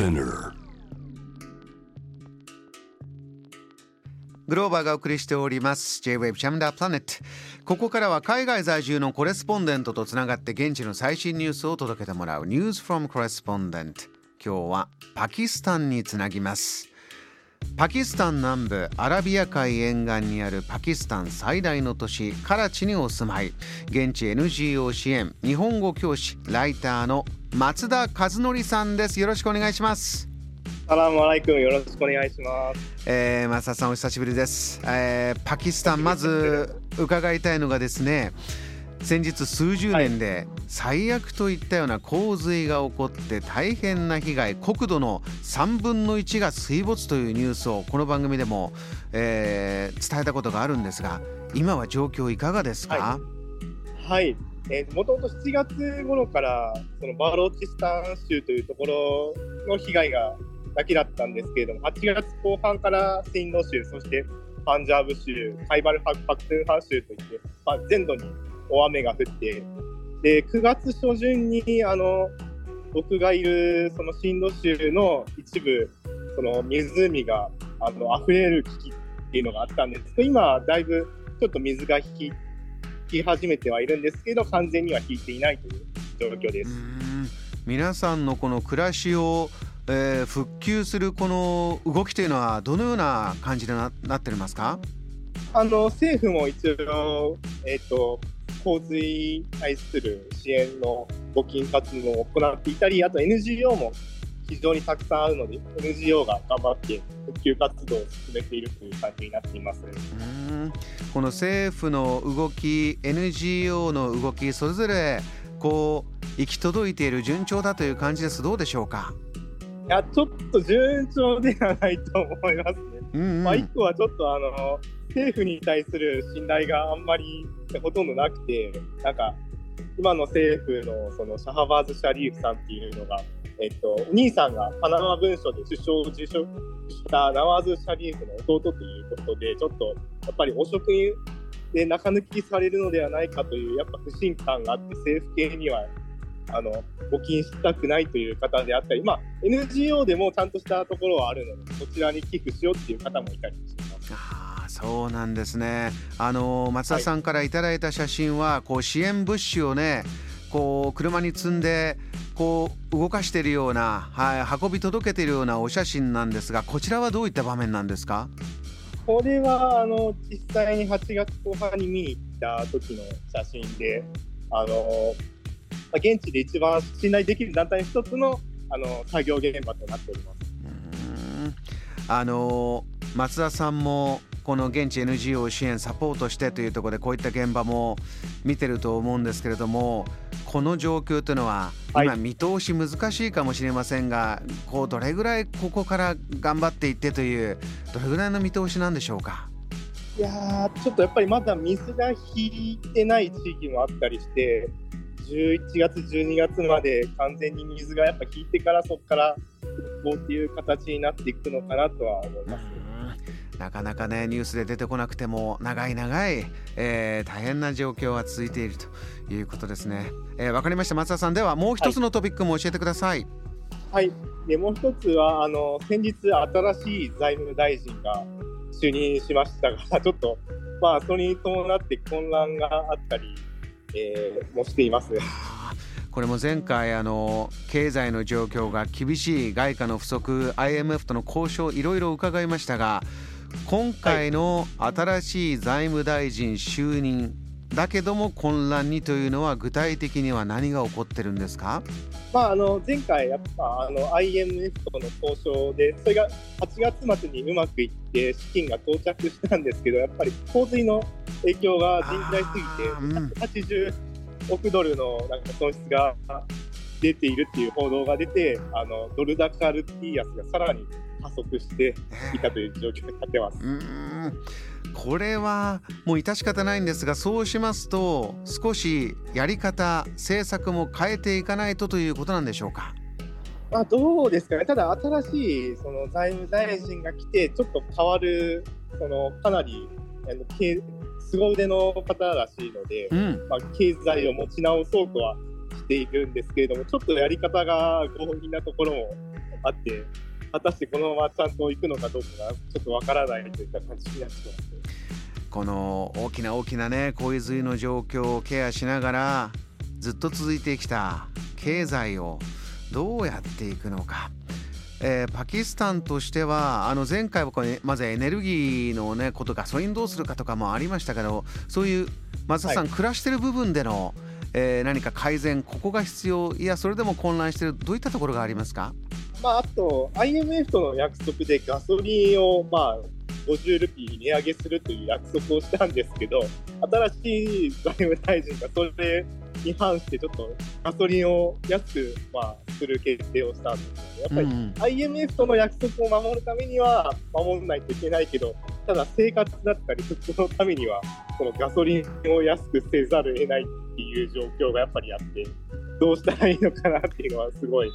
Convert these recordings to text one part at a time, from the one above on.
Spinner グローバーがお送りしております。J-Wave チャムダープラネットここからは海外在住のコレスポンデントとつながって現地の最新ニュースを届けてもらう。News from Correspondent 今日はパキスタンにつなぎます。パキスタン南部アラビア海沿岸にあるパキスタン最大の都市カラチにお住まい。現地 NGO 支援日本語教師ライターの松田和則さんです。よろしくお願いします。サラムアライクムよろしくお願いします。えー、松田さんお久しぶりです、えーパキスタンまず伺いたいのがですね先日数十年で最悪といったような洪水が起こって大変な被害国土の3分の1が水没というニュースをこの番組でも、えー伝えたことがあるんですが今は状況いかがですか、ははい。えー、もともと7月頃からそのバローチスタン州というところの被害がだけだったんですけれども、8月後半からシンド州、そしてパンジャーブ州、カイバルパクトゥンハン州といって、まあ、全土に大雨が降って、で9月初旬にあの僕がいるそのシンド州の一部、その湖があの溢れる危機っていうのがあったんですけど、今、だいぶちょっと水が引き引き始めてはいるんですけど、完全には引いていないという状況です。ん皆さんのこの暮らしを、えー復旧するこの動きというのはどのような感じでななってますか？あの政府も一応、えっと洪水に対する支援の募金活動を行っていたり、あと NGO も非常にたくさんあるので、NGO が頑張って復旧活動を進めているという感じになっています。うーんこの政府の動き NGO の動きそれぞれこう行き届いている順調だという感じですどうでしょうか、いや、ちょっと順調ではないと思いますね。うんうん。まあ、一個はちょっとあの政府に対する信頼があんまりほとんどなくて、なんか今の政府のそのシャハバーズ・シャリーフさんっていうのが、えっと、お兄さんがパナマ文書で首相を受賞したナワーズ・シャリーフの弟ということで、ちょっとやっぱり汚職で中抜きされるのではないかというやっぱ不信感があって、政府系にはあの募金したくないという方であったり、まあ、NGO でもちゃんとしたところはあるので、そちらに寄付しようっていう方もいたりします。ああそうなんですね。あの松田さんからいただいた写真は、こう支援物資をねこう車に積んでこう動かしているような、はい、運び届けているようなお写真なんですがこちらはどういった場面なんですか？これはあの実際に8月後半に見に行った時の写真で、あのまあ現地で一番信頼できる団体の一つのあの作業現場となっております。あの松田さんもこの現地 NGO 支援サポートしてというところでこういった現場も見てると思うんですけれどもこの状況というのははい。今見通し難しいかもしれませんが、こうどれぐらいここから頑張っていってというどれぐらいの見通しなんでしょうか？いやー、ちょっとやっぱりまだ水が引いてない地域もあったりして、11月、12月まで完全に水がやっぱ引いてからそこから復興っていう形になっていくのかなとは思います。なかなかねニュースで出てこなくても長い長い、えー大変な状況が続いているということですね。えーわかりました松田さんではもう一つのトピックも教えてください。はい、でもう一つはあの先日、新しい財務大臣が就任しましたが、ちょっと、まあ、それに伴って混乱があったり、えーもしています。これも前回あの経済の状況が厳しい外貨の不足 IMF との交渉いろいろ伺いましたが今回の新しい財務大臣就任だけども混乱にというのは具体的には何が起こってるんですか？まあ、あの前回、やっぱあの IMF との交渉で、それが8月末にうまくいって、資金が到着したんですけど、やっぱり洪水の影響が甚大すぎて、180億ドルのなんか損失が出ているっていう報道が出て、あのドル高ルピー安がさらに加速していたという状況になってます。これはもう致し方ないんですがそうしますと少しやり方政策も変えていかないとということなんでしょうか？まあ、どうですかね、ただ新しいその財務大臣が来て、ちょっと変わる、そのかなりあの経凄腕の方らしいので、うんまあ、経済を持ち直そうとはしっているんですけれども、ちょっとやり方が強引なところもあって、果たしてこのままちゃんと行くのかどうかがちょっとわからないといった感じになってます。この大きな大きなね洪水の状況をケアしながらずっと続いてきた経済をどうやっていくのか。えー、パキスタンとしてはあの前回はこれまずエネルギーの、ね、ことガソリンどうするかとかもありましたけどそういう松田さん、はい、暮らしてる部分での、えー、何か改善ここが必要いやそれでも混乱してるどういったところがありますか、まあ、あと IMF との約束でガソリンを、まあ、50ルピー値上げするという約束をしたんですけど新しい財務大臣がそれに反してちょっとガソリンを安く、まあ、する決定をしたんですけどやっぱり IMF との約束を守るためには守らないといけないけどただ生活だったり復興のためにはこのガソリンを安くせざるを得ないっていう状況がやっぱりあってどうしたらいいのかなっていうのはすごい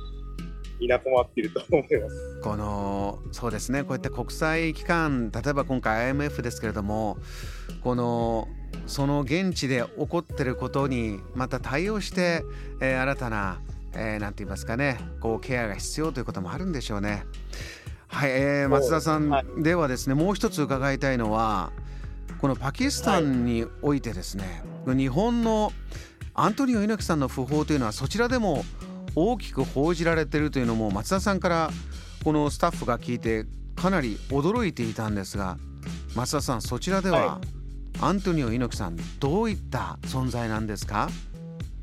み困っていると思います。このそうですね。こうやって国際機関例えば今回 IMF ですけれどもこのその現地で起こっていることにまた対応して、えー、新たな何、えー、て言いますかねこうケアが必要ということもあるんでしょうね。はい、えー、松田さんではですね、もう一つ伺いたいのはこのパキスタンにおいてですね、はい、日本のアントニオ猪木さんの訃報というのはそちらでも大きく報じられているというのも松田さんからこのスタッフが聞いてかなり驚いていたんですが松田さんそちらでは、はい、アントニオ猪木さんどういった存在なんですか？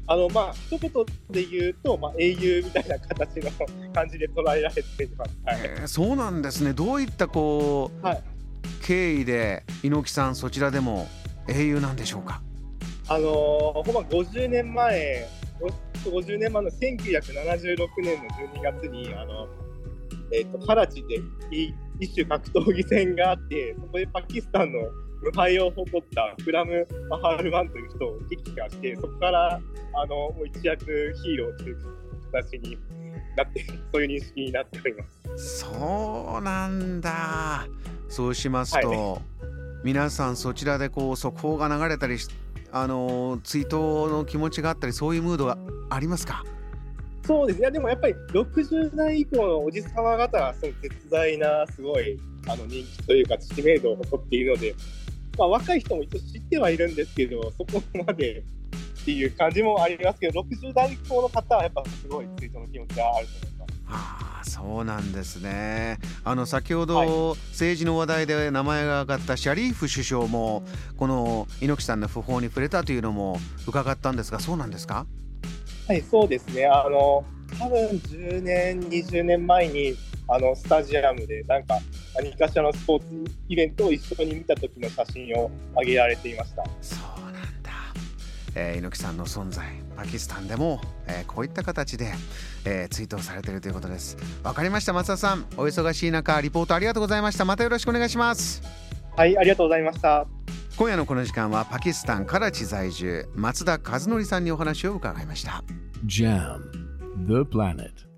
あのまあ一言で言うと、まあ、英雄みたいな形の感じで捉えられています、はい。えー、そうなんですね。どういったこう、はい、経緯で猪木さんそちらでも英雄なんでしょうか？あのー、ほんま50年前50年前の1976年の12月にあの、えーと、カラチで一種格闘技戦があってそこでパキスタンの無敗を誇ったクラム・マハールマンという人を撃破してそこからあのもう一躍ヒーローという形になってそういう認識になっております。そうなんだ。そうしますと、はい、皆さんそちらでこう速報が流れたりしあの追悼の気持ちがあったりそういうムードがありますか？そうです。ねでもやっぱり60代以降のおじさま方はその絶大なすごいあの人気というか知名度を誇っているので、まあ、若い人も一応知ってはいるんですけどそこまでっていう感じもありますけど60代以降の方はやっぱすごい追悼の気持ちがあると思います。はあ、そうなんですね。あの先ほど、はい、政治の話題で名前が挙がったシャリーフ首相もこの猪木さんの訃報に触れたというのも伺ったんですがそうなんですか？はい、そうですね。あの、多分10年、20年前に、あの、スタジアムで、なんか、何かしらのスポーツイベントを一緒に見た時の写真を上げられていました。そうなんだ。えー、猪木さんの存在、パキスタンでも、えー、こういった形で、えー、追悼されているということです。わかりました、松田さん。お忙しい中、リポートありがとうございました。またよろしくお願いします。はい、ありがとうございました。今夜のこの時間はパキスタンカラチ在住松田和則さんにお話を伺いました。JAM The Planet